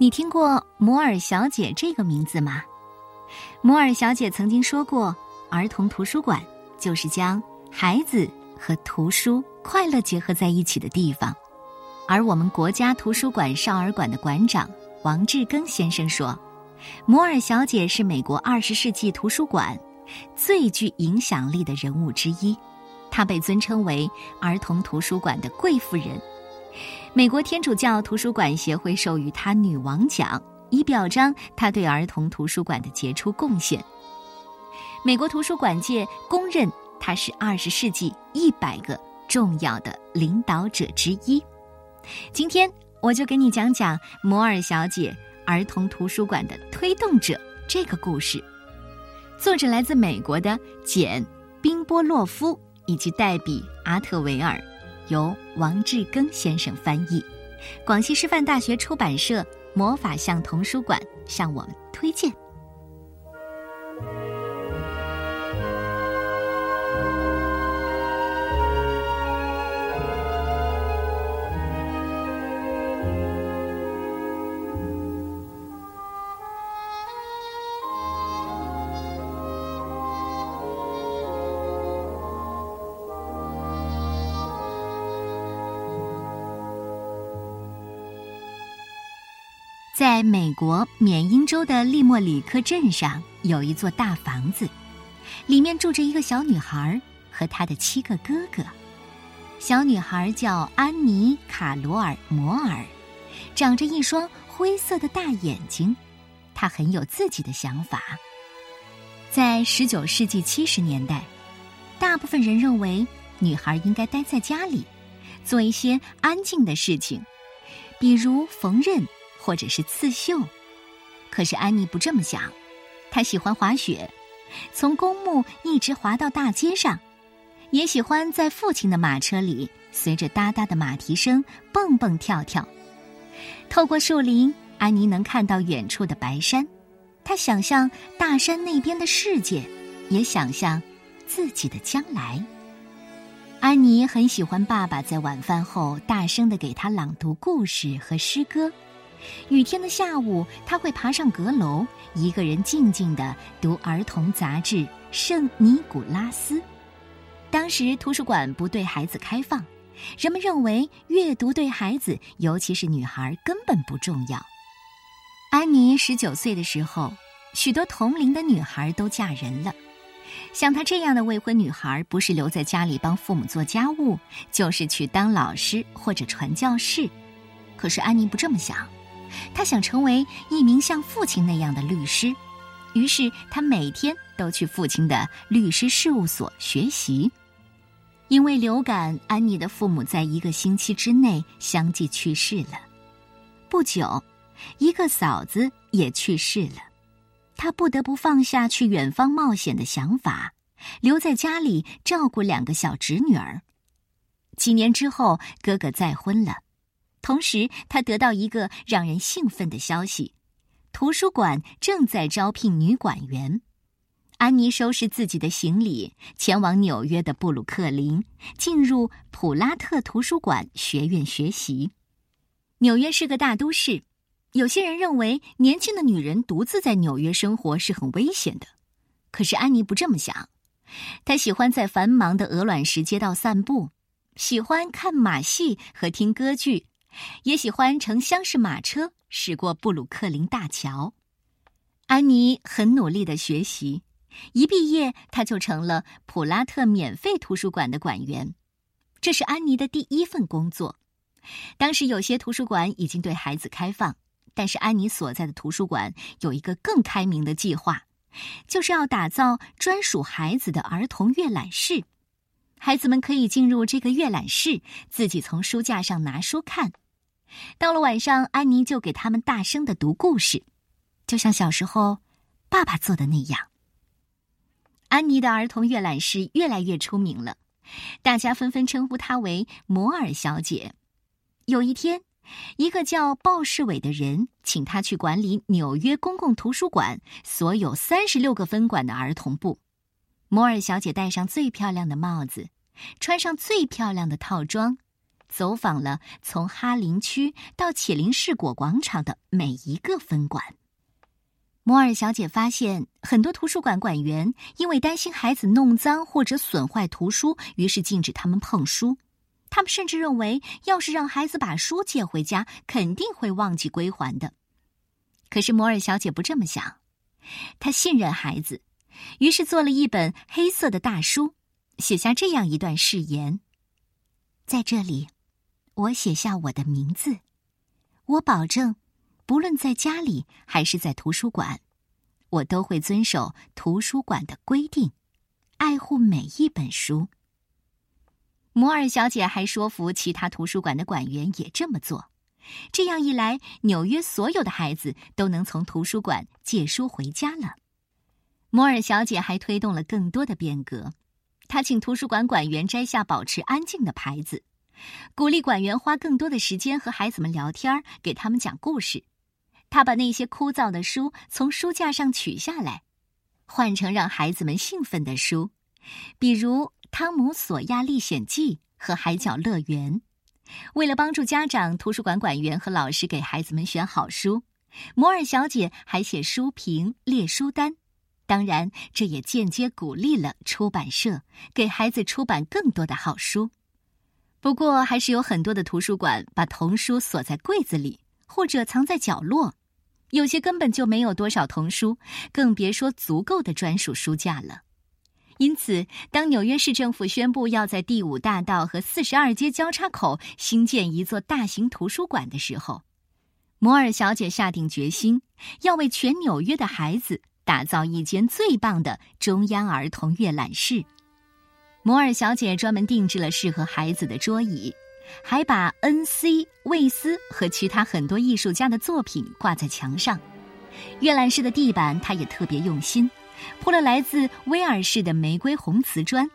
你听过摩尔小姐这个名字吗？摩尔小姐曾经说过，儿童图书馆就是将孩子和图书快乐结合在一起的地方。而我们国家图书馆少儿馆的馆长王志庚先生说，摩尔小姐是美国二十世纪图书馆最具影响力的人物之一，她被尊称为儿童图书馆的贵妇人。美国天主教图书馆协会授予她“女王奖”，以表彰她对儿童图书馆的杰出贡献。美国图书馆界公认她是二十世纪一百个重要的领导者之一。今天我就给你讲讲摩尔小姐儿童图书馆的推动者这个故事。作者来自美国的简·宾波洛夫以及黛比·阿特维尔。由王志庚先生翻译，广西师范大学出版社魔法象童书馆向我们推荐。在美国缅因州的利莫里克镇上，有一座大房子，里面住着一个小女孩和她的七个哥哥。小女孩叫安妮·卡罗尔·摩尔，长着一双灰色的大眼睛。她很有自己的想法。在十九世纪七十年代，大部分人认为女孩应该待在家里，做一些安静的事情，比如缝纫。或者是刺绣，可是安妮不这么想。她喜欢滑雪，从公墓一直滑到大街上，也喜欢在父亲的马车里随着哒哒的马蹄声蹦蹦跳跳。透过树林，安妮能看到远处的白山。她想象大山那边的世界，也想象自己的将来。安妮很喜欢爸爸在晚饭后大声的给她朗读故事和诗歌。雨天的下午，他会爬上阁楼，一个人静静的读儿童杂志《圣尼古拉斯》。当时图书馆不对孩子开放，人们认为阅读对孩子，尤其是女孩根本不重要。安妮十九岁的时候，许多同龄的女孩都嫁人了。像她这样的未婚女孩，不是留在家里帮父母做家务，就是去当老师或者传教士。可是安妮不这么想。他想成为一名像父亲那样的律师，于是他每天都去父亲的律师事务所学习。因为流感，安妮的父母在一个星期之内相继去世了。不久，一个嫂子也去世了，他不得不放下去远方冒险的想法，留在家里照顾两个小侄女儿。几年之后，哥哥再婚了。同时，他得到一个让人兴奋的消息：图书馆正在招聘女馆员。安妮收拾自己的行李，前往纽约的布鲁克林，进入普拉特图书馆学院学习。纽约是个大都市，有些人认为年轻的女人独自在纽约生活是很危险的。可是安妮不这么想，她喜欢在繁忙的鹅卵石街道散步，喜欢看马戏和听歌剧。也喜欢乘厢式马车驶过布鲁克林大桥。安妮很努力的学习，一毕业，她就成了普拉特免费图书馆的馆员。这是安妮的第一份工作。当时有些图书馆已经对孩子开放，但是安妮所在的图书馆有一个更开明的计划，就是要打造专属孩子的儿童阅览室。孩子们可以进入这个阅览室，自己从书架上拿书看。到了晚上，安妮就给他们大声的读故事，就像小时候爸爸做的那样。安妮的儿童阅览室越来越出名了，大家纷纷称呼她为摩尔小姐。有一天，一个叫鲍世伟的人请她去管理纽约公共图书馆所有三十六个分馆的儿童部。摩尔小姐戴上最漂亮的帽子，穿上最漂亮的套装，走访了从哈林区到启林市果广场的每一个分馆。摩尔小姐发现，很多图书馆馆员因为担心孩子弄脏或者损坏图书，于是禁止他们碰书。他们甚至认为，要是让孩子把书借回家，肯定会忘记归还的。可是摩尔小姐不这么想，她信任孩子，于是做了一本黑色的大书，写下这样一段誓言：在这里，我写下我的名字，我保证。不论在家里还是在图书馆，我都会遵守图书馆的规定，爱护每一本书。摩尔小姐还说服其他图书馆的馆员也这么做，这样一来，纽约所有的孩子都能从图书馆借书回家了。摩尔小姐还推动了更多的变革，她请图书馆馆员摘下保持安静的牌子，鼓励馆员花更多的时间和孩子们聊天，给他们讲故事。他把那些枯燥的书从书架上取下来，换成让孩子们兴奋的书，比如《汤姆·索亚历险记》和《海角乐园》。为了帮助家长、图书馆馆员和老师给孩子们选好书，摩尔小姐还写书评、列书单。当然，这也间接鼓励了出版社给孩子出版更多的好书。不过，还是有很多的图书馆把童书锁在柜子里，或者藏在角落。有些根本就没有多少童书，更别说足够的专属书架了。因此，当纽约市政府宣布要在第五大道和四十二街交叉口新建一座大型图书馆的时候，摩尔小姐下定决心要为全纽约的孩子打造一间最棒的中央儿童阅览室。摩尔小姐专门定制了适合孩子的桌椅。还把 N.C. 魏斯和其他很多艺术家的作品挂在墙上。阅览室的地板，他也特别用心，铺了来自威尔士的玫瑰红瓷砖。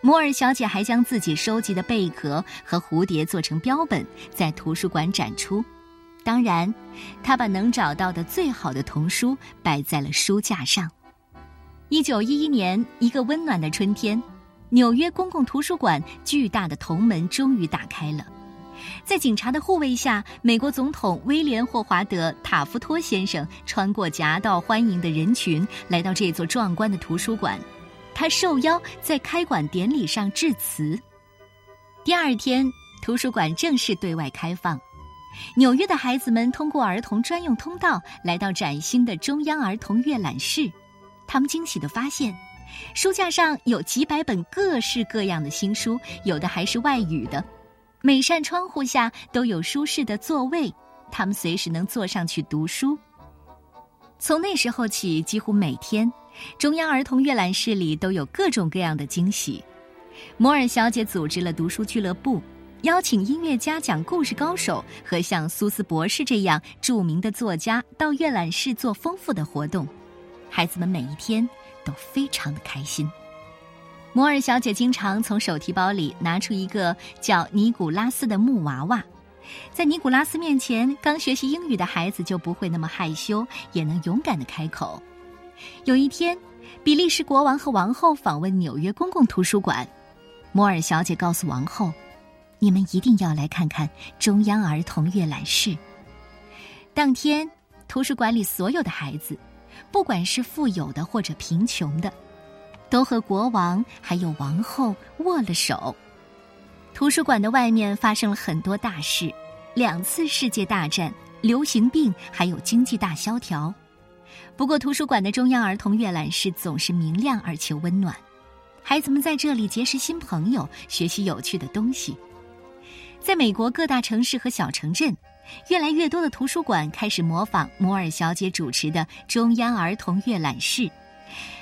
摩尔小姐还将自己收集的贝壳和蝴蝶做成标本，在图书馆展出。当然，他把能找到的最好的童书摆在了书架上。一九一一年，一个温暖的春天。纽约公共图书馆巨大的铜门终于打开了，在警察的护卫下，美国总统威廉·霍华德·塔夫托先生穿过夹道欢迎的人群，来到这座壮观的图书馆。他受邀在开馆典礼上致辞。第二天，图书馆正式对外开放，纽约的孩子们通过儿童专用通道来到崭新的中央儿童阅览室，他们惊喜地发现。书架上有几百本各式各样的新书，有的还是外语的。每扇窗户下都有舒适的座位，他们随时能坐上去读书。从那时候起，几乎每天，中央儿童阅览室里都有各种各样的惊喜。摩尔小姐组织了读书俱乐部，邀请音乐家、讲故事高手和像苏斯博士这样著名的作家到阅览室做丰富的活动。孩子们每一天。都非常的开心。摩尔小姐经常从手提包里拿出一个叫尼古拉斯的木娃娃，在尼古拉斯面前，刚学习英语的孩子就不会那么害羞，也能勇敢的开口。有一天，比利时国王和王后访问纽约公共图书馆，摩尔小姐告诉王后：“你们一定要来看看中央儿童阅览室。”当天，图书馆里所有的孩子。不管是富有的或者贫穷的，都和国王还有王后握了手。图书馆的外面发生了很多大事：两次世界大战、流行病，还有经济大萧条。不过，图书馆的中央儿童阅览室总是明亮而且温暖，孩子们在这里结识新朋友，学习有趣的东西。在美国各大城市和小城镇。越来越多的图书馆开始模仿摩尔小姐主持的中央儿童阅览室，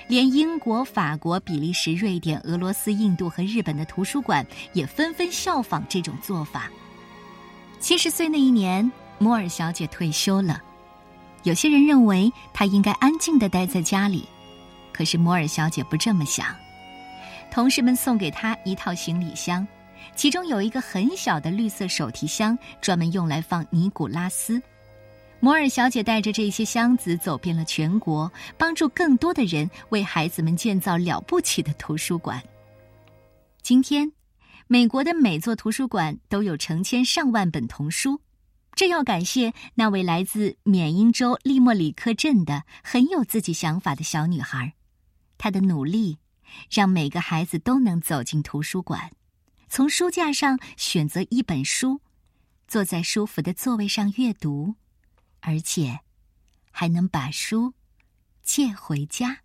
连英国、法国、比利时、瑞典、俄罗斯、印度和日本的图书馆也纷纷效仿这种做法。七十岁那一年，摩尔小姐退休了。有些人认为她应该安静的待在家里，可是摩尔小姐不这么想。同事们送给她一套行李箱。其中有一个很小的绿色手提箱，专门用来放尼古拉斯。摩尔小姐带着这些箱子走遍了全国，帮助更多的人为孩子们建造了不起的图书馆。今天，美国的每座图书馆都有成千上万本童书，这要感谢那位来自缅因州利莫里克镇的很有自己想法的小女孩。她的努力，让每个孩子都能走进图书馆，从书架上选择一本书坐在舒服的座位上阅读而且还能把书借回家。